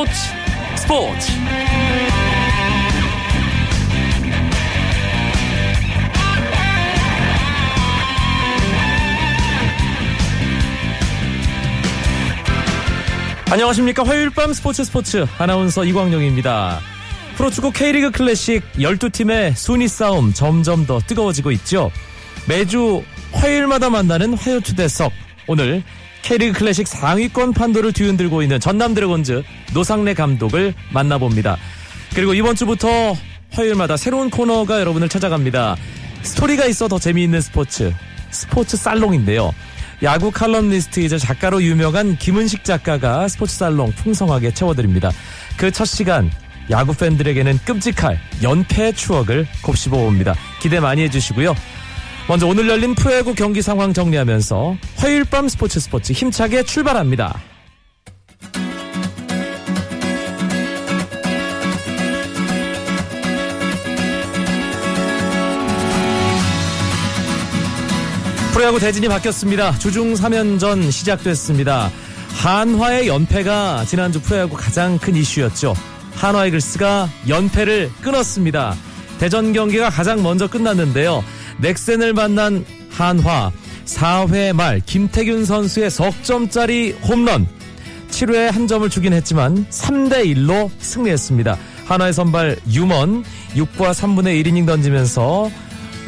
스포츠 스포츠. 안녕하십니까. 화요일 밤 스포츠 스포츠. 아나운서 이광용입니다. 프로축구 K리그 클래식 12팀의 순위 싸움 점점 더 뜨거워지고 있죠. 매주 화요일마다 만나는 화요 초대석 오늘 K리그 클래식 상위권 판도를 뒤흔들고 있는 전남 드래곤즈 노상래 감독을 만나봅니다. 그리고 이번 주부터 화요일마다 새로운 코너가 여러분을 찾아갑니다. 스토리가 있어 더 재미있는 스포츠 스포츠 살롱인데요. 야구 칼럼니스트이자 작가로 유명한 김은식 작가가 스포츠 살롱 풍성하게 채워드립니다. 그 첫 시간 야구 팬들에게는 끔찍할 연패의 추억을 곱씹어 봅니다. 기대 많이 해주시고요. 먼저 오늘 열린 프로야구 경기 상황 정리하면서 화요일 밤 스포츠 스포츠 힘차게 출발합니다. 프로야구 대진이 바뀌었습니다. 주중 3연전 시작됐습니다. 한화의 연패가 지난주 프로야구 가장 큰 이슈였죠. 한화 이글스가 연패를 끊었습니다. 대전 경기가 가장 먼저 끝났는데요. 넥센을 만난 한화 4회 말 김태균 선수의 석점짜리 홈런 7회에 한 점을 주긴 했지만 3대 1로 승리했습니다. 한화의 선발 유먼 6과 3분의 1이닝 던지면서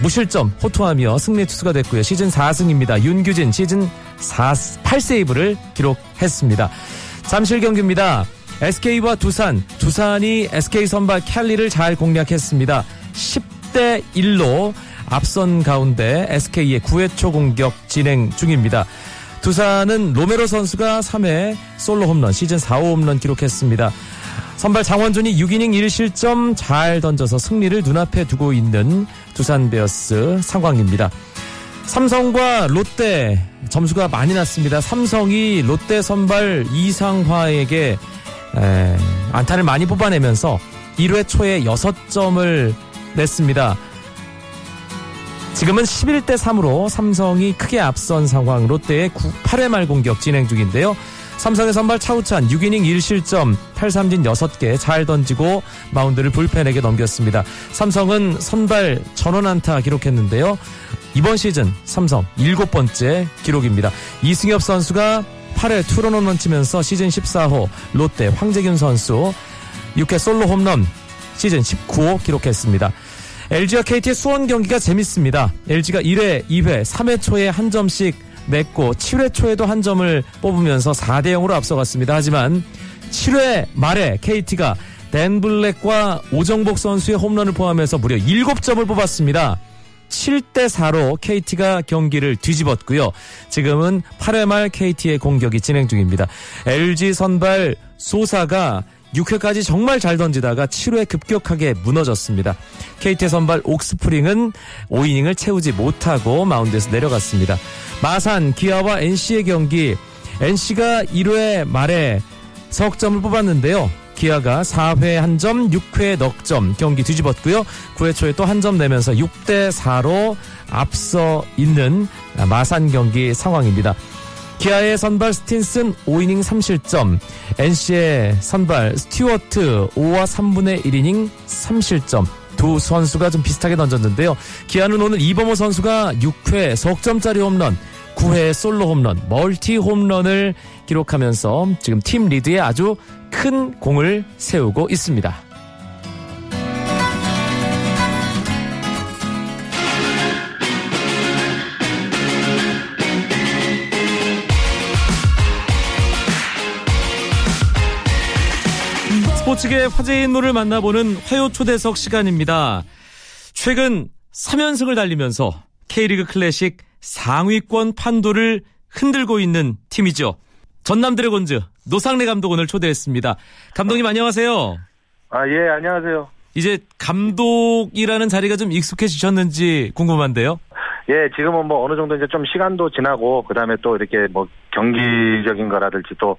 무실점 호투하며 승리 투수가 됐고요. 시즌 4승입니다. 윤규진 시즌 4, 8세이브를 기록했습니다. 잠실 경기입니다. SK와 두산, 두산이 SK 선발 캘리를 잘 공략했습니다. 10대 1로 앞선 가운데 SK의 9회 초 공격 진행 중입니다. 두산은 로메로 선수가 3회 솔로 홈런 시즌 4호 홈런 기록했습니다. 선발 장원준이 6이닝 1실점 잘 던져서 승리를 눈앞에 두고 있는 두산 베어스 상황입니다. 삼성과 롯데 점수가 많이 났습니다. 삼성이 롯데 선발 이상화에게 에, 안타를 많이 뽑아내면서 1회 초에 6점을 냈습니다. 지금은 11대 3으로 삼성이 크게 앞선 상황 롯데의 9, 8회 말 공격 진행 중인데요. 삼성의 선발 차우찬 6이닝 1실점 8삼진 6개 잘 던지고 마운드를 불펜에게 넘겼습니다. 삼성은 선발 전원 안타 기록했는데요. 이번 시즌 삼성 7번째 기록입니다. 이승엽 선수가 8회 투런 홈런 치면서 시즌 14호 롯데 황재균 선수 6회 솔로 홈런 시즌 19호 기록했습니다. LG와 KT의 수원 경기가 재밌습니다. LG가 1회, 2회, 3회 초에 한 점씩 냈고 7회 초에도 한 점을 뽑으면서 4대 0으로 앞서갔습니다. 하지만 7회 말에 KT가 댄 블랙과 오정복 선수의 홈런을 포함해서 무려 7점을 뽑았습니다. 7대 4로 KT가 경기를 뒤집었고요. 지금은 8회 말 KT의 공격이 진행 중입니다. LG 선발 소사가 6회까지 정말 잘 던지다가 7회 급격하게 무너졌습니다. KT 선발 옥스프링은 5이닝을 채우지 못하고 마운드에서 내려갔습니다. 마산 기아와 NC의 경기 NC가 1회 말에 석점을 뽑았는데요. 기아가 4회 한 점, 6회 넉점 경기 뒤집었고요. 9회 초에 또 한 점 내면서 6대 4로 앞서 있는 마산 경기 상황입니다. 기아의 선발 스틴슨 5이닝 3실점, NC의 선발 스튜어트 5와 3분의 1이닝 3실점. 두 선수가 좀 비슷하게 던졌는데요. 기아는 오늘 이범호 선수가 6회 석점짜리 홈런, 9회 솔로 홈런, 멀티 홈런을 기록하면서 지금 팀 리드에 아주 큰 공을 세우고 있습니다. 스포츠계 화제 인물을 만나보는 화요 초대석 시간입니다. 최근 3연승을 달리면서 K리그 클래식 상위권 판도를 흔들고 있는 팀이죠. 전남 드래곤즈 노상래 감독 오늘 초대했습니다. 감독님 안녕하세요. 아, 예, 안녕하세요. 이제 감독이라는 자리가 좀 익숙해지셨는지 궁금한데요. 예, 지금은 뭐 어느 정도 이제 좀 시간도 지나고 그다음에 또 이렇게 뭐 경기적인 거라든지 또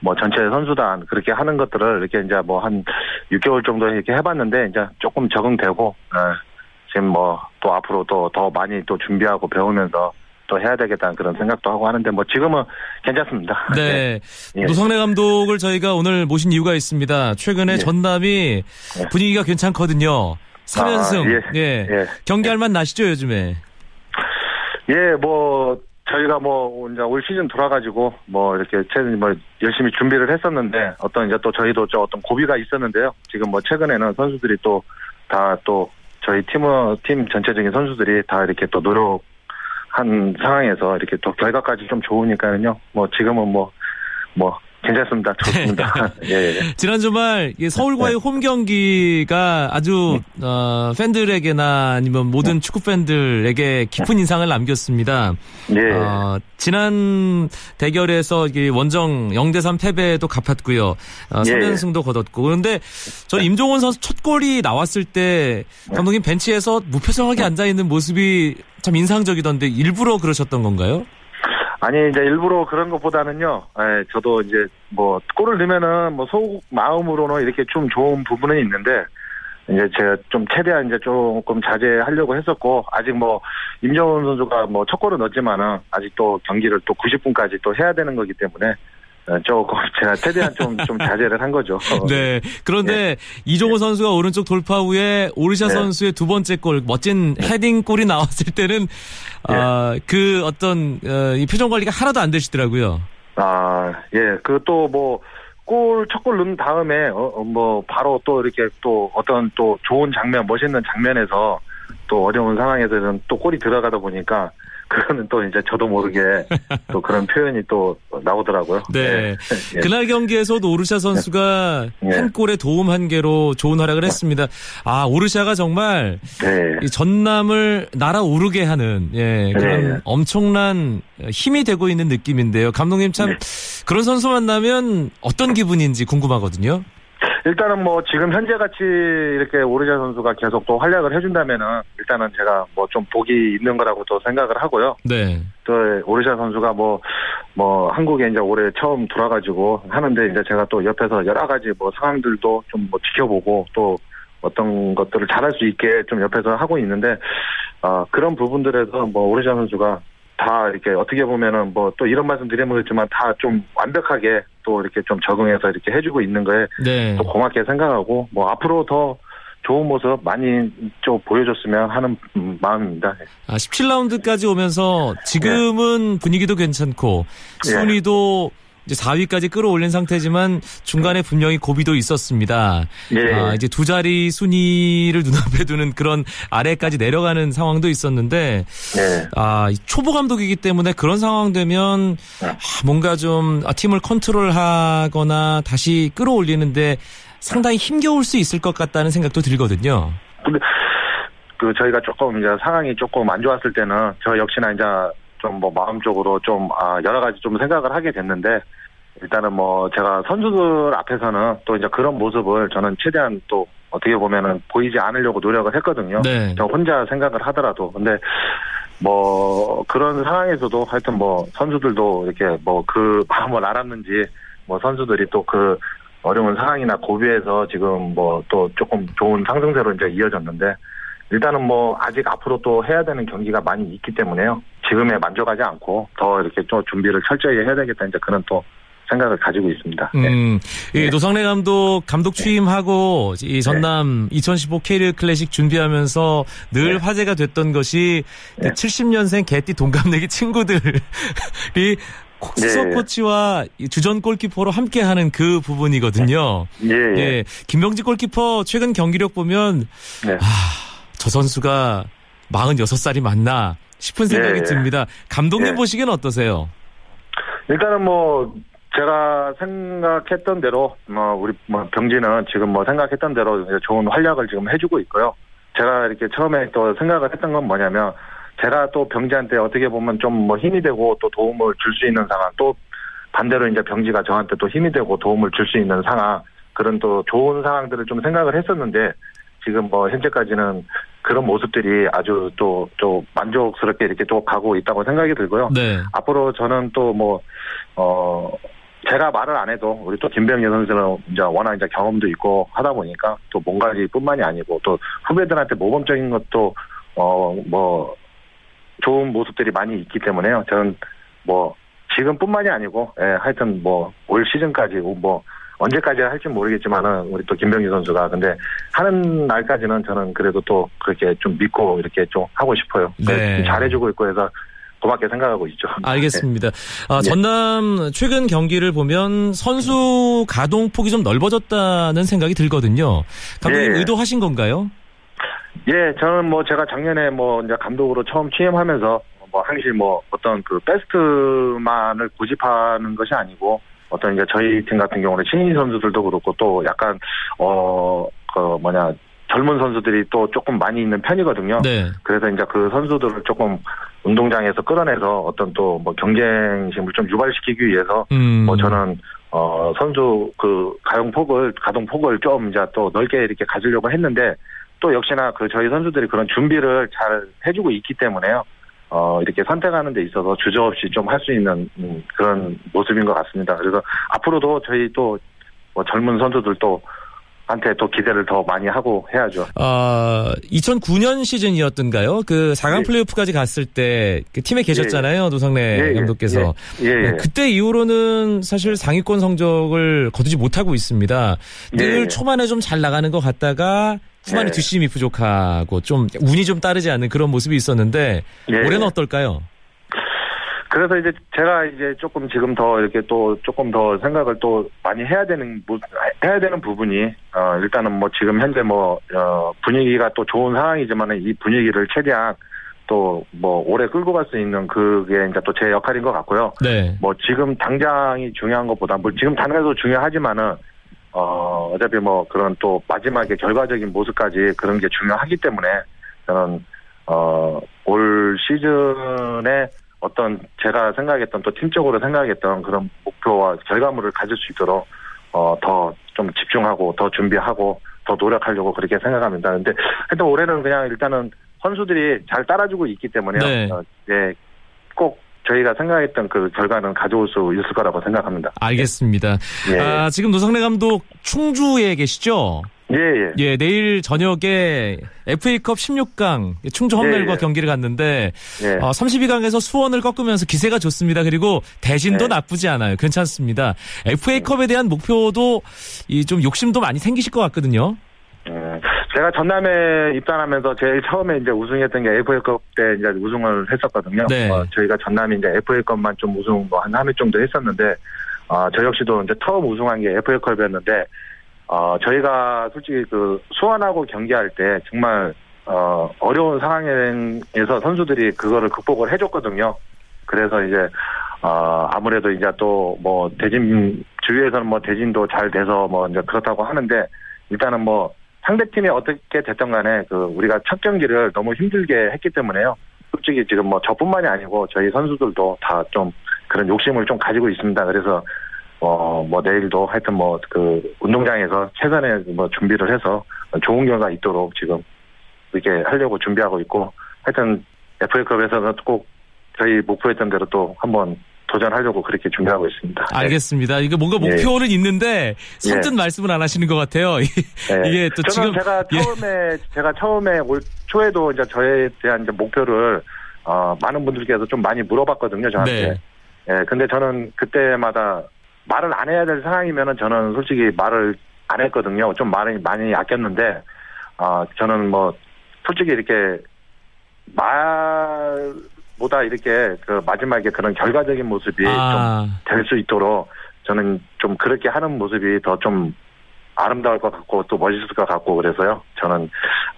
뭐 전체 선수단 그렇게 하는 것들을 이렇게 이제 뭐 한 6개월 정도 이렇게 해봤는데 이제 조금 적응되고 예, 지금 뭐 또 앞으로 또 더 많이 또 준비하고 배우면서 또 해야 되겠다는 그런 생각도 하고 하는데 뭐 지금은 괜찮습니다. 네. 예. 노성래 감독을 저희가 오늘 모신 이유가 있습니다. 최근에 예. 전남이 예. 분위기가 괜찮거든요. 3연승. 아, 예. 예. 예. 경기할 만 나시죠, 요즘에? 예, 뭐 저희가 뭐 이제 올 시즌 돌아가지고 뭐 이렇게 최근 뭐 열심히 준비를 했었는데 어떤 이제 또 저희도 저 어떤 고비가 있었는데요. 지금 뭐 최근에는 선수들이 또 다또 또 저희 팀은 팀 전체적인 선수들이 다 이렇게 또 노력한 상황에서 이렇게 또 결과까지 좀 좋으니까요. 뭐 지금은 뭐뭐 뭐 괜찮습니다. 좋습니다. 예, 예. 지난 주말 서울과의 네. 홈 경기가 아주 네. 어, 팬들에게나 아니면 모든 네. 축구 팬들에게 깊은 인상을 남겼습니다. 네. 어, 지난 대결에서 원정 0대 3 패배도 갚았고요. 어, 3연승도 거뒀고 그런데 저 임종원 선수 첫 골이 나왔을 때 감독님 벤치에서 무표정하게 앉아 있는 모습이 참 인상적이던데 일부러 그러셨던 건가요? 아니 이제 일부러 그런 것보다는요. 예, 저도 이제 뭐 골을 넣으면은 뭐속 마음으로는 이렇게 좀 좋은 부분은 있는데 이제 제가 좀 최대한 이제 조금 자제하려고 했었고 아직 뭐 임정훈 선수가 뭐 첫 골은 넣었지만은 아직 또 경기를 또 90분까지 또 해야 되는 거기 때문에 어, 조금 제가 최대한 좀, 좀 자제를 한 거죠. 네. 그런데 네. 이종호 선수가 오른쪽 돌파 후에 오르샤 네. 선수의 두 번째 골, 멋진 네. 헤딩 골이 나왔을 때는, 네. 아, 그 어떤, 어, 이 표정 관리가 하나도 안 되시더라고요. 아, 예. 그 또 뭐, 골, 첫 골 넣은 다음에, 어, 어, 뭐, 바로 또 이렇게 또 어떤 또 좋은 장면, 멋있는 장면에서 또 어려운 상황에서는 또 골이 들어가다 보니까 그거는 또 이제 저도 모르게 또 그런 표현이 또 나오더라고요. 네. 네. 그날 경기에서도 오르샤 선수가 네. 한 골에 도움 한 개로 좋은 활약을 했습니다. 아, 오르샤가 정말 네. 전남을 날아오르게 하는 예, 그런 네. 엄청난 힘이 되고 있는 느낌인데요. 감독님 참 네. 그런 선수 만나면 어떤 기분인지 궁금하거든요. 일단은 뭐 지금 현재 같이 이렇게 오르자 선수가 계속 또 활약을 해준다면은 일단은 제가 뭐 좀 복이 있는 거라고 또 생각을 하고요. 네. 또 오르자 선수가 뭐뭐 뭐 한국에 이제 올해 처음 돌아가지고 하는데 이제 제가 또 옆에서 여러 가지 뭐 상황들도 좀 뭐 지켜보고 또 어떤 것들을 잘할 수 있게 좀 옆에서 하고 있는데 어, 그런 부분들에서 뭐 오르자 선수가 다 이렇게 어떻게 보면은 뭐 또 이런 말씀 드리면 그렇지만 다 좀 완벽하게 또 이렇게 좀 적응해서 이렇게 해주고 있는 거에 네. 또 고맙게 생각하고 뭐 앞으로 더 좋은 모습 많이 좀 보여줬으면 하는 마음입니다. 아, 17라운드까지 오면서 지금은 네. 분위기도 괜찮고 네. 순위도 네. 이제 4위까지 끌어올린 상태지만 중간에 분명히 고비도 있었습니다. 네. 아, 이제 두 자리 순위를 눈앞에 두는 그런 아래까지 내려가는 상황도 있었는데 네. 아, 초보 감독이기 때문에 그런 상황 되면 네. 아, 뭔가 좀 아, 팀을 컨트롤하거나 다시 끌어올리는데 상당히 힘겨울 수 있을 것 같다는 생각도 들거든요. 근데 그 저희가 조금 이제 상황이 조금 안 좋았을 때는 저 역시나 이제 좀 뭐 마음적으로 좀 아, 여러 가지 좀 생각을 하게 됐는데 일단은 뭐 제가 선수들 앞에서는 또 이제 그런 모습을 저는 최대한 또 어떻게 보면은 보이지 않으려고 노력을 했거든요. 네. 저 혼자 생각을 하더라도 근데 뭐 그런 상황에서도 하여튼 뭐 선수들도 이렇게 뭐그 마음을 알았는지 뭐 선수들이 또 그 어려운 상황이나 고비에서 지금 뭐 또 조금 좋은 상승세로 이제 이어졌는데 일단은 뭐 아직 앞으로 또 해야 되는 경기가 많이 있기 때문에요. 지금에 만족하지 않고 더 이렇게 좀 준비를 철저히 해야 되겠다 이제 그런 또 생각을 가지고 있습니다. 음, 네. 노상래 감독 감독 취임하고 이 전남 네. 2015 K리그 클래식 준비하면서 늘 네. 화제가 됐던 것이 네. 70년생 개띠 동갑내기 친구들이 콕스서 코치와 주전 골키퍼로 함께하는 그 부분이거든요. 예, 예. 예. 김병지 골키퍼 최근 경기력 보면 네. 아, 저 선수가 46살이 맞나 싶은 생각이 예. 듭니다. 감독님 예. 보시기엔 어떠세요? 일단은 뭐 제가 생각했던 대로 뭐 우리 뭐 병진은 지금 뭐 생각했던 대로 좋은 활약을 지금 해주고 있고요. 제가 이렇게 처음에 또 생각을 했던 건 뭐냐면 제가 또 병지한테 어떻게 보면 좀 뭐 힘이 되고 또 도움을 줄 수 있는 상황 또 반대로 이제 병지가 저한테 또 힘이 되고 도움을 줄 수 있는 상황 그런 또 좋은 상황들을 좀 생각을 했었는데 지금 뭐 현재까지는 그런 모습들이 아주 또, 또 만족스럽게 이렇게 또 가고 있다고 생각이 들고요. 네. 앞으로 저는 또 뭐, 어, 제가 말을 안 해도 우리 또 김병현 선수는 이제 워낙 이제 경험도 있고 하다 보니까 또 몸가지뿐만이 아니고 또 후배들한테 모범적인 것도 어 뭐 좋은 모습들이 많이 있기 때문에요. 저는 뭐 지금뿐만이 아니고 예, 하여튼 뭐 올 시즌까지 뭐 언제까지 할지 모르겠지만은 우리 또 김병희 선수가 근데 하는 날까지는 저는 그래도 또 그렇게 좀 믿고 이렇게 좀 하고 싶어요. 네. 잘해주고 있고 해서 고맙게 생각하고 있죠. 알겠습니다. 아, 전남 최근 경기를 보면 선수 가동 폭이 좀 넓어졌다는 생각이 들거든요. 감독님 예. 의도하신 건가요? 예, 저는 뭐 제가 작년에 뭐 이제 감독으로 처음 취임하면서 뭐 항시 뭐 어떤 그 베스트만을 고집하는 것이 아니고 어떤 이제 저희 팀 같은 경우는 신인 선수들도 그렇고 또 약간 어 그 뭐냐 젊은 선수들이 또 조금 많이 있는 편이거든요. 네. 그래서 이제 그 선수들을 조금 운동장에서 끌어내서 어떤 또 뭐 경쟁심을 좀 유발시키기 위해서 음. 뭐 저는 어 선수 그 가용 폭을 가동 폭을 좀 이제 또 넓게 이렇게 가지려고 했는데 또 역시나 그 저희 선수들이 그런 준비를 잘 해주고 있기 때문에요. 어 이렇게 선택하는 데 있어서 주저없이 좀 할 수 있는 음, 그런 모습인 것 같습니다. 그래서 앞으로도 저희 또 뭐 젊은 선수들도 한테 또 기대를 더 많이 하고 해야죠. 아, 2009년 시즌이었던가요? 그 4강 예. 플레이오프까지 갔을 때 그 팀에 계셨잖아요, 노상래 예, 예, 감독께서. 예, 예. 네, 그때 이후로는 사실 상위권 성적을 거두지 못하고 있습니다. 늘 예. 초반에 좀 잘 나가는 것 같다가 후반에 예. 뒷심이 부족하고 좀 운이 좀 따르지 않는 그런 모습이 있었는데 예. 올해는 어떨까요? 그래서 이제 제가 이제 조금 지금 더 이렇게 또 조금 더 생각을 또 많이 해야 되는 부- 해야 되는 부분이 어 일단은 뭐 지금 현재 뭐 어, 분위기가 또 좋은 상황이지만은 이 분위기를 최대한 또 뭐 오래 끌고 갈 수 있는 그게 이제 또 제 역할인 것 같고요. 네. 뭐 지금 당장이 중요한 것보다 뭐 지금 당장도 중요하지만은 어 어차피 뭐 그런 또 마지막에 결과적인 모습까지 그런 게 중요하기 때문에 저는 어 올 시즌에 어떤 제가 생각했던 또 팀적으로 생각했던 그런 목표와 결과물을 가질 수 있도록 어 더 좀 집중하고 더 준비하고 더 노력하려고 그렇게 생각합니다. 근데 하여튼 올해는 그냥 일단은 선수들이 잘 따라주고 있기 때문에 네. 어, 예, 꼭 저희가 생각했던 그 결과는 가져올 수 있을 거라고 생각합니다. 알겠습니다. 예, 아, 지금 노상래 감독 충주에 계시죠? 예, 예. 예, 내일 저녁에 FA컵 16강 충주 험멜과 예, 예. 경기를 갔는데 예. 어, 32강에서 수원을 꺾으면서 기세가 좋습니다. 그리고 대진도 네. 나쁘지 않아요. 괜찮습니다. FA컵에 대한 목표도 이 좀 욕심도 많이 생기실 것 같거든요. 음, 제가 전남에 입단하면서 제일 처음에 이제 우승했던 게 FA컵 때 이제 우승을 했었거든요. 네. 어, 저희가 전남이 이제 FA컵만 좀 우승 뭐한 3회 정도 했었는데, 어, 저 역시도 이제 처음 우승한 게 FA컵이었는데, 어, 저희가 솔직히 그 수원하고 경기할 때 정말, 어, 어려운 상황에서 선수들이 그거를 극복을 해줬거든요. 그래서 이제, 어, 아무래도 이제 또 뭐 대진, 주위에서는 뭐 대진도 잘 돼서 뭐 이제 그렇다고 하는데, 일단은 뭐 상대팀이 어떻게 됐든 간에 그 우리가 첫 경기를 너무 힘들게 했기 때문에요. 솔직히 지금 뭐 저뿐만이 아니고 저희 선수들도 다 좀 그런 욕심을 좀 가지고 있습니다. 그래서 어 뭐 내일도 하여튼 뭐 그 운동장에서 최선의 뭐 준비를 해서 좋은 결과 있도록 지금 이렇게 하려고 준비하고 있고 하여튼 FA컵에서는 꼭 저희 목표했던 대로 또 한번 도전하려고 그렇게 준비하고 있습니다. 네. 알겠습니다. 이게 뭔가 예. 목표는 있는데 선뜻 말씀을 안 하시는 것 같아요. 네. 이게 또 지금 제가 예. 처음에 제가 처음에 올 초에도 이제 저에 대한 이제 목표를 어 많은 분들께서 좀 많이 물어봤거든요 저한테. 네. 예, 근데 저는 그때마다 말을 안 해야 될 상황이면은 저는 솔직히 말을 안 했거든요. 좀 말이 많이 아꼈는데, 아 저는 뭐 솔직히 이렇게 말 보다 이렇게 그 마지막에 그런 결과적인 모습이 좀 아, 될수 있도록 저는 좀 그렇게 하는 모습이 더 좀 아름다울 것 같고 또 멋있을 것 같고 그래서요. 저는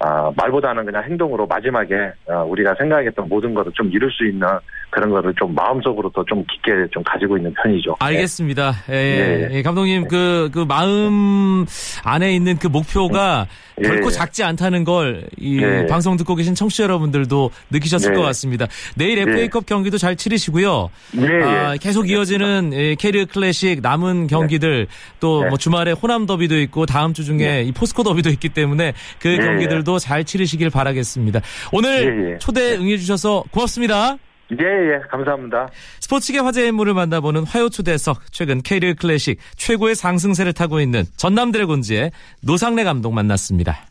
아, 말보다는 그냥 행동으로 마지막에 아, 우리가 생각했던 모든 것을 좀 이룰 수 있는 그런 거를 좀 마음속으로 더 좀 깊게 좀 가지고 있는 편이죠. 알겠습니다. 예, 예, 예, 감독님 그, 그 마음 안에 있는 그 목표가 예, 결코 예. 작지 않다는 걸이 예. 방송 듣고 계신 청취자 여러분들도 느끼셨을 예. 것 같습니다. 내일 FA컵 경기도 잘 치르시고요. 예, 예. 아, 계속 이어지는 예, 캐리어 클래식 남은 경기들 또 네. 뭐 주말에 호남 더비도 있고 다음 주 중에 이 포스코 더비도 있기 때문에 그 예, 경기들도 잘 치르시길 바라겠습니다. 오늘 예, 예. 초대 응해주셔서 고맙습니다. 예, 예, 감사합니다. 스포츠계 화제의 인물을 만나보는 화요 초대석 최근 K리그 클래식 최고의 상승세를 타고 있는 전남 드래곤즈의 노상래 감독 만났습니다.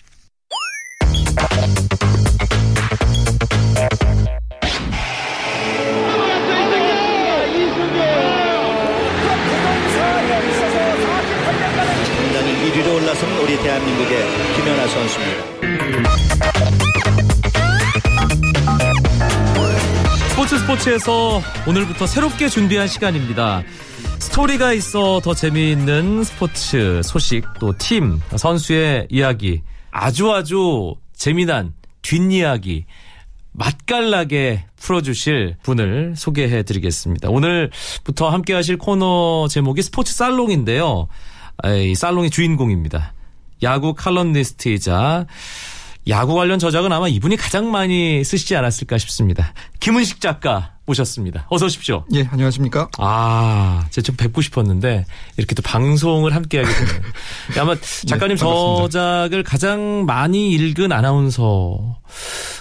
대한민국의 김연아 선수입니다. 스포츠 스포츠에서 오늘부터 새롭게 준비한 시간입니다. 스토리가 있어 더 재미있는 스포츠 소식 또 팀 선수의 이야기 아주 아주 재미난 뒷이야기 맛깔나게 풀어주실 분을 소개해 드리겠습니다. 오늘부터 함께 하실 코너 제목이 스포츠 살롱인데요. 이 살롱의 주인공입니다. 야구 칼럼니스트이자 야구 관련 저작은 아마 이분이 가장 많이 쓰시지 않았을까 싶습니다. 김은식 작가 모셨습니다. 어서 오십시오. 예, 안녕하십니까? 아, 제가 좀 뵙고 싶었는데 이렇게 또 방송을 함께 하게 되네요. 아마 작가님 네. 저작을 가장 많이 읽은 아나운서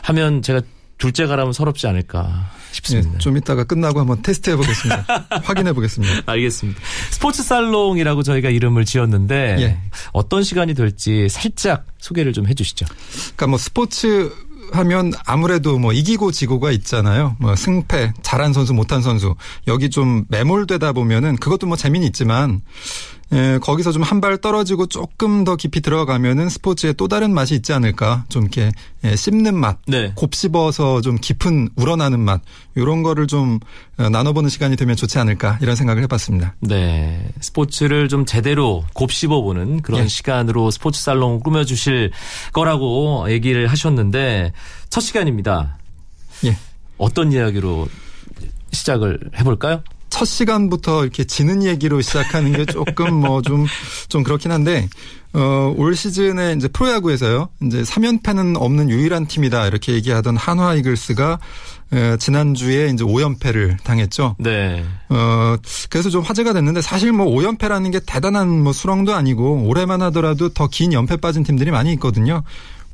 하면 제가 둘째 가라면 서럽지 않을까 예, 싶습니다. 좀 이따가 끝나고 한번 테스트 해보겠습니다. 확인해 보겠습니다. 알겠습니다. 스포츠 살롱이라고 저희가 이름을 지었는데 예. 어떤 시간이 될지 살짝 소개를 좀 해주시죠. 그러니까 뭐 스포츠 하면 아무래도 뭐 이기고 지고가 있잖아요. 뭐 승패, 잘한 선수, 못한 선수. 여기 좀 매몰되다 보면은 그것도 뭐 재미는 있지만 예, 거기서 좀 한 발 떨어지고 조금 더 깊이 들어가면은 스포츠에 또 다른 맛이 있지 않을까. 좀 이렇게 예, 씹는 맛, 네. 곱씹어서 좀 깊은 우러나는 맛. 이런 거를 좀 어, 나눠보는 시간이 되면 좋지 않을까 이런 생각을 해봤습니다. 네. 스포츠를 좀 제대로 곱씹어보는 그런 예. 시간으로 스포츠 살롱 꾸며주실 거라고 얘기를 하셨는데 첫 시간입니다. 예. 어떤 이야기로 시작을 해볼까요? 첫 시간부터 이렇게 지는 얘기로 시작하는 게 조금 뭐좀좀 그렇긴 한데 어, 올 시즌에 이제 프로야구에서요. 이제 3연패는 없는 유일한 팀이다. 이렇게 얘기하던 한화 이글스가 에, 지난주에 이제 5연패를 당했죠. 네. 어, 그래서 좀 화제가 됐는데 사실 뭐 5연패라는 게 대단한 뭐 수렁도 아니고 올해만 하더라도 더 긴 연패 빠진 팀들이 많이 있거든요.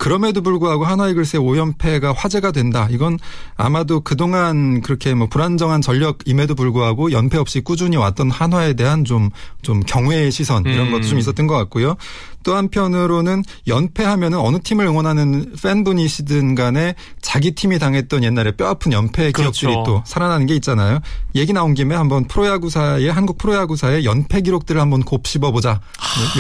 그럼에도 불구하고 하나이글스의 5연패가 화제가 된다. 이건 아마도 그동안 그렇게 뭐 불안정한 전력임에도 불구하고 연패 없이 꾸준히 왔던 한화에 대한 좀, 좀 경외의 시선 이런 음. 것도 좀 있었던 것 같고요. 또 한편으로는 연패하면은 어느 팀을 응원하는 팬분이시든 간에 자기 팀이 당했던 옛날에 뼈 아픈 연패 그렇죠. 기억들이 또 살아나는 게 있잖아요. 얘기 나온 김에 한번 프로야구사의 한국 프로야구사의 연패 기록들을 한번 곱씹어 보자.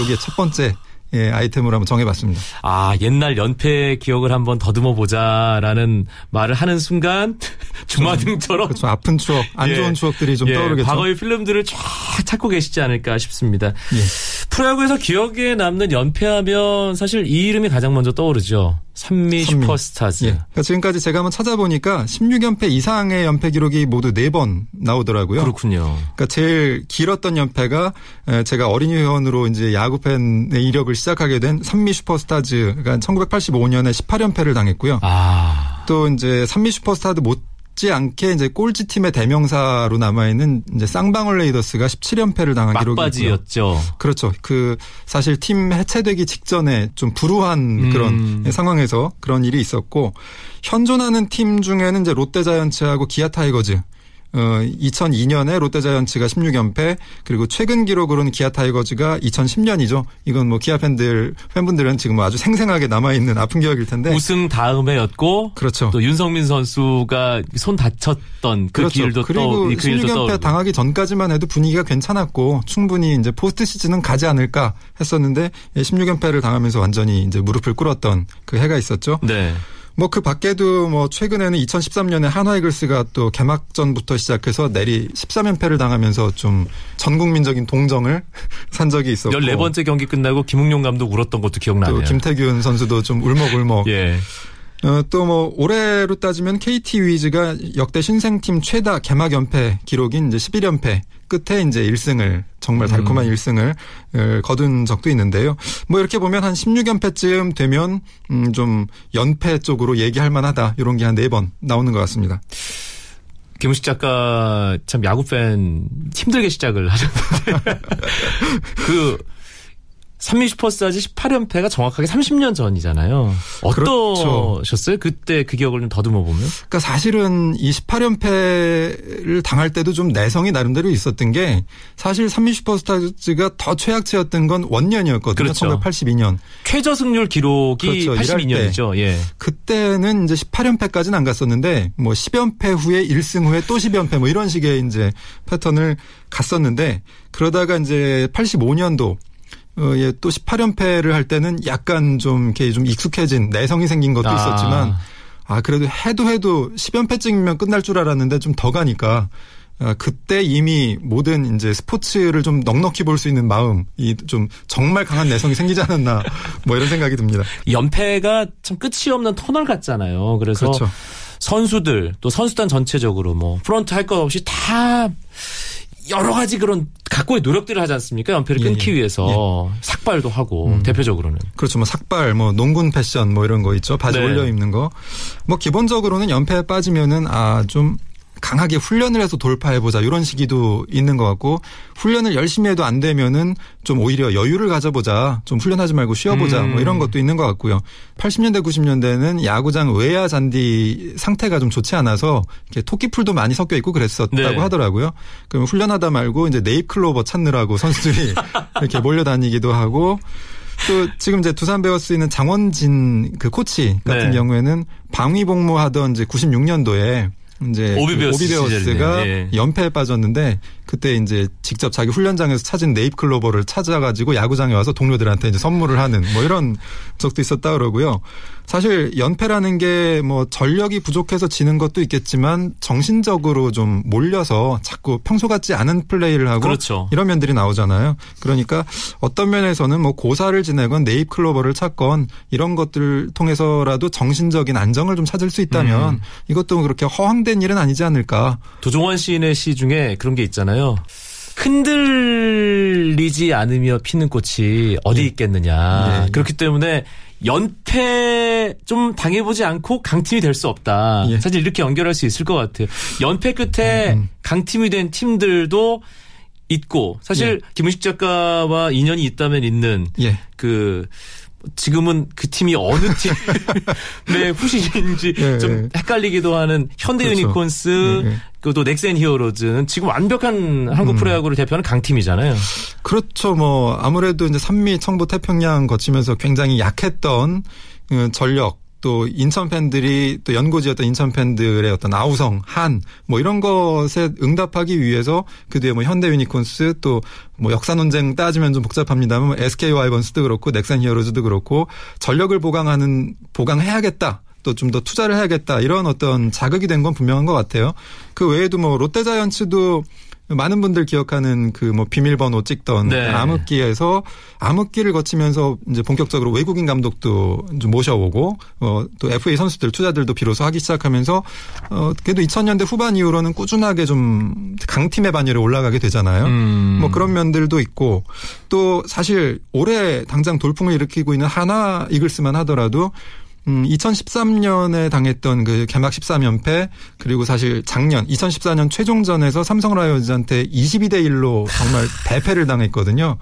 요게 첫 번째 예, 아이템으로 한번 정해봤습니다. 아, 옛날 연패 기억을 한번 더듬어 보자라는 말을 하는 순간 주마등처럼 그렇죠. 아픈 추억, 안 예. 좋은 추억들이 좀 예, 떠오르겠죠. 과거의 필름들을 쫙 찾고 계시지 않을까 싶습니다. 예. 프로야구에서 기억에 남는 연패하면 사실 이 이름이 가장 먼저 떠오르죠. 산미, 산미. 슈퍼스타즈. 예. 그러니까 지금까지 제가 한번 찾아보니까 16연패 이상의 연패 기록이 모두 4번 나오더라고요. 그렇군요. 그러니까 제일 길었던 연패가 에, 제가 어린이 회원으로 이제 야구 팬의 이력을 시작하게 된 산미 슈퍼스타즈가 1985년에 18연패를 당했고요. 아, 또 이제 산미 슈퍼스타즈 못지 않게 이제 꼴찌 팀의 대명사로 남아 있는 이제 쌍방울 레이더스가 17연패를 당한 기록이 있고요. 막바지였죠. 그렇죠. 그 사실 팀 해체되기 직전에 좀 불우한 음. 그런 상황에서 그런 일이 있었고 현존하는 팀 중에는 이제 롯데자이언츠하고 기아 타이거즈 어 2002년에 롯데자이언츠가 16연패 그리고 최근 기록으로는 기아 타이거즈가 2010년이죠. 이건 뭐 기아 팬들 팬분들은 지금 아주 생생하게 남아 있는 아픈 기억일 텐데. 우승 다음에였고 그렇죠. 또 윤석민 선수가 손 다쳤던 그 그렇죠. 길도 그리고 떠, 그 길도 16연패 떠오르고. 당하기 전까지만 해도 분위기가 괜찮았고 충분히 이제 포스트 시즌은 가지 않을까 했었는데 16연패를 당하면서 완전히 이제 무릎을 꿇었던 그 해가 있었죠. 네. 뭐 그 밖에도 뭐 최근에는 2013년에 한화이글스가 또 개막전부터 시작해서 내리 13연패를 당하면서 좀 전국민적인 동정을 산 적이 있었고 14번째 경기 끝나고 김웅용 감독 울었던 것도 기억나네요. 또 김태균 선수도 좀 울먹울먹 예. 어, 또뭐 올해로 따지면 KT 위즈가 역대 신생팀 최다 개막 연패 기록인 이제 11연패 끝에 이제 1승을 정말 달콤한 음. 1승을 어, 거둔 적도 있는데요. 뭐 이렇게 보면 한 16연패쯤 되면 음, 좀 연패 쪽으로 얘기할 만하다. 이런 게 한 네 번 나오는 것 같습니다. 김우식 작가 참 야구 팬 힘들게 시작을 하셨는데 그 산미 슈퍼스타즈 18연패가 정확하게 30년 전이잖아요. 그렇죠. 어떠셨어요? 그때 그 기억을 좀 더듬어 보면? 그러니까 사실은 이 18연패를 당할 때도 좀 내성이 나름대로 있었던 게 사실 산미 슈퍼스타즈가 더 최악체였던 건 원년이었거든요. 그렇죠. 1982년. 최저 승률 기록이 그렇죠. 일할 82년이죠. 예. 그때는 이제 18연패까지는 안 갔었는데 뭐 10연패 후에 1승 후에 또 10연패 뭐 이런 식의 이제 패턴을 갔었는데 그러다가 이제 85년도 어, 예, 또 18연패를 할 때는 약간 좀 이렇게 좀 익숙해진 내성이 생긴 것도 아. 있었지만 아 그래도 해도 해도 10연패쯤이면 끝날 줄 알았는데 좀 더 가니까 아, 그때 이미 모든 이제 스포츠를 좀 넉넉히 볼 수 있는 마음, 이 좀 정말 강한 내성이 생기지 않았나 뭐 이런 생각이 듭니다. 연패가 참 끝이 없는 터널 같잖아요. 그래서 그렇죠. 선수들 또 선수단 전체적으로 뭐 프런트 할 것 없이 다 여러 가지 그런 각고의 노력들을 하지 않습니까? 연패를 예, 끊기 예. 위해서 삭발도 하고 음. 대표적으로는 그렇죠. 뭐 삭발, 뭐 농군 패션 뭐 이런 거 있죠. 바지 네. 올려 입는 거. 뭐 기본적으로는 연패에 빠지면은 아 좀 강하게 훈련을 해서 돌파해보자 이런 시기도 있는 것 같고 훈련을 열심히 해도 안 되면은 좀 오히려 여유를 가져보자 좀 훈련하지 말고 쉬어보자 음. 뭐 이런 것도 있는 것 같고요. 80년대 90년대는 야구장 외야 잔디 상태가 좀 좋지 않아서 이렇게 토끼풀도 많이 섞여 있고 그랬었다고 네. 하더라고요. 그럼 훈련하다 말고 이제 네잎 클로버 찾느라고 선수들이 이렇게 몰려다니기도 하고 또 지금 이제 두산 베어스 있는 장원진 그 코치 같은 네. 경우에는 방위 복무하던 이제 96년도에 이제 오비베어스 그 시절이네요. 예. 연패에 빠졌는데 그때 이제 직접 자기 훈련장에서 찾은 네잎 클로버를 찾아가지고 야구장에 와서 동료들한테 이제 선물을 하는 뭐 이런 적도 있었다 그러고요. 사실 연패라는 게 뭐 전력이 부족해서 지는 것도 있겠지만 정신적으로 좀 몰려서 자꾸 평소 같지 않은 플레이를 하고 그렇죠. 이런 면들이 나오잖아요. 그러니까 어떤 면에서는 뭐 고사를 지내건 네잎 클로버를 찾건 이런 것들을 통해서라도 정신적인 안정을 좀 찾을 수 있다면 음. 이것도 그렇게 허황된 일은 아니지 않을까. 도종원 시인의 시 중에 그런 게 있잖아요. 흔들리지 않으며 피는 꽃이 어디 있겠느냐. 예. 그렇기 때문에 연패 좀 당해보지 않고 강팀이 될 수 없다. 예. 사실 이렇게 연결할 수 있을 것 같아요. 연패 끝에 강팀이 된 팀들도 있고 사실 김은식 작가와 인연이 있다면 있는 예. 그 지금은 그 팀이 어느 팀의 후신인지 예, 좀 예. 헷갈리기도 하는 현대 그렇죠. 유니콘스 예, 예. 그 또 넥센 히어로즈는 지금 완벽한 한국 음. 프로야구를 대표하는 강팀이잖아요. 그렇죠. 뭐 아무래도 이제 삼미 청보 태평양 거치면서 굉장히 약했던 어, 전력 또 인천 팬들이 또 연고지였던 인천 팬들의 어떤 아우성 한 뭐 이런 것에 응답하기 위해서 그 뒤에 뭐 현대 유니콘스 또 뭐 역사 논쟁 따지면 좀 복잡합니다만 뭐 SK 와이번스도 그렇고 넥센 히어로즈도 그렇고 전력을 보강하는 보강해야겠다. 또 좀 더 투자를 해야겠다 이런 어떤 자극이 된 건 분명한 것 같아요. 그 외에도 뭐 롯데자이언츠도 많은 분들 기억하는 그 뭐 비밀번호 찍던 네. 암흑기에서 암흑기를 거치면서 이제 본격적으로 외국인 감독도 좀 모셔오고 어 또 FA 선수들 투자들도 비로소 하기 시작하면서 어 그래도 2000년대 후반 이후로는 꾸준하게 좀 강팀의 반열에 올라가게 되잖아요. 음. 뭐 그런 면들도 있고 또 사실 올해 당장 돌풍을 일으키고 있는 하나 이글스만 하더라도 음, 2013년에 당했던 그 개막 13연패 그리고 사실 작년 2014년 최종전에서 삼성 라이온즈한테 22대 1로 정말 대패를 당했거든요.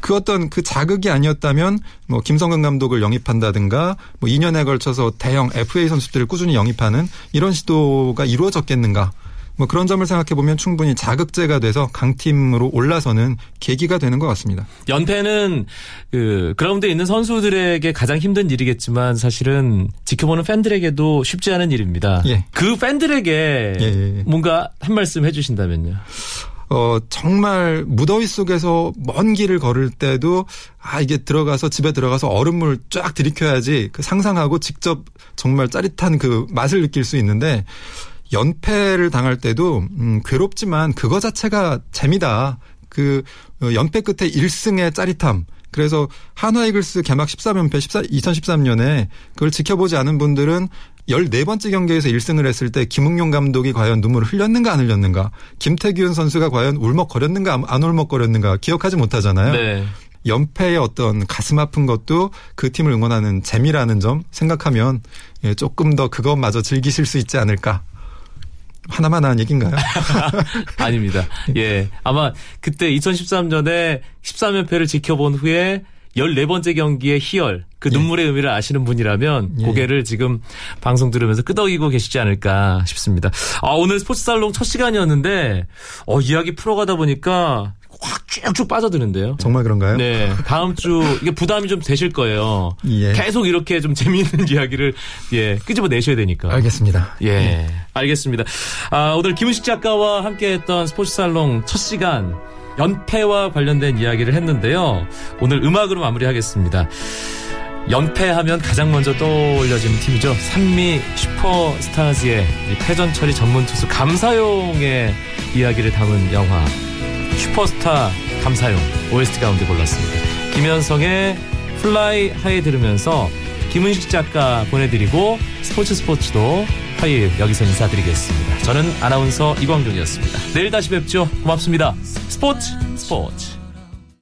그 어떤 그 자극이 아니었다면 뭐 김성근 감독을 영입한다든가 뭐 2년에 걸쳐서 대형 FA 선수들을 꾸준히 영입하는 이런 시도가 이루어졌겠는가? 뭐 그런 점을 생각해 보면 충분히 자극제가 돼서 강팀으로 올라서는 계기가 되는 것 같습니다. 연패는 그 그라운드에 있는 선수들에게 가장 힘든 일이겠지만 사실은 지켜보는 팬들에게도 쉽지 않은 일입니다. 예. 그 팬들에게 예, 예, 예. 뭔가 한 말씀 해주신다면요. 어, 정말 무더위 속에서 먼 길을 걸을 때도 아, 이게 들어가서 집에 들어가서 얼음물 쫙 들이켜야지 그 상상하고 직접 정말 짜릿한 그 맛을 느낄 수 있는데 연패를 당할 때도 음, 괴롭지만 그거 자체가 재미다. 그 어, 연패 끝에 1승의 짜릿함. 그래서 한화 이글스 개막 13연패 14, 2013년에 그걸 지켜보지 않은 분들은 14번째 경기에서 1승을 했을 때 김웅용 감독이 과연 눈물을 흘렸는가 안 흘렸는가 김태균 선수가 과연 울먹거렸는가 안 울먹거렸는가 기억하지 못하잖아요. 네. 연패의 어떤 가슴 아픈 것도 그 팀을 응원하는 재미라는 점 생각하면 예, 조금 더 그것마저 즐기실 수 있지 않을까. 하나만 한 얘기인가요? 아닙니다. 예. 아마 그때 2013년에 13연패를 지켜본 후에 14번째 경기의 희열, 그 예. 눈물의 의미를 아시는 분이라면 예. 고개를 지금 방송 들으면서 끄덕이고 계시지 않을까 싶습니다. 아, 오늘 스포츠 살롱 첫 시간이었는데, 어, 이야기 풀어가다 보니까 확 쭉쭉 빠져드는데요. 정말 그런가요? 네. 다음 주, 이게 부담이 좀 되실 거예요. 예. 계속 이렇게 좀 재미있는 이야기를, 예, 끄집어 내셔야 되니까. 알겠습니다. 예, 알겠습니다. 아, 오늘 김은식 작가와 함께 했던 스포츠 살롱 첫 시간 연패와 관련된 이야기를 했는데요. 오늘 음악으로 마무리하겠습니다. 연패하면 가장 먼저 떠올려지는 팀이죠. 산미 슈퍼스타즈의 패전 처리 전문 투수 감사용의 이야기를 담은 영화 슈퍼스타 감사용 OST 가운데 골랐습니다. 김현성의 Fly High 들으면서 김은식 작가 보내드리고 스포츠 스포츠도 화요일 여기서 인사드리겠습니다. 저는 아나운서 이광종이었습니다. 내일 다시 뵙죠. 고맙습니다. 스포츠 스포츠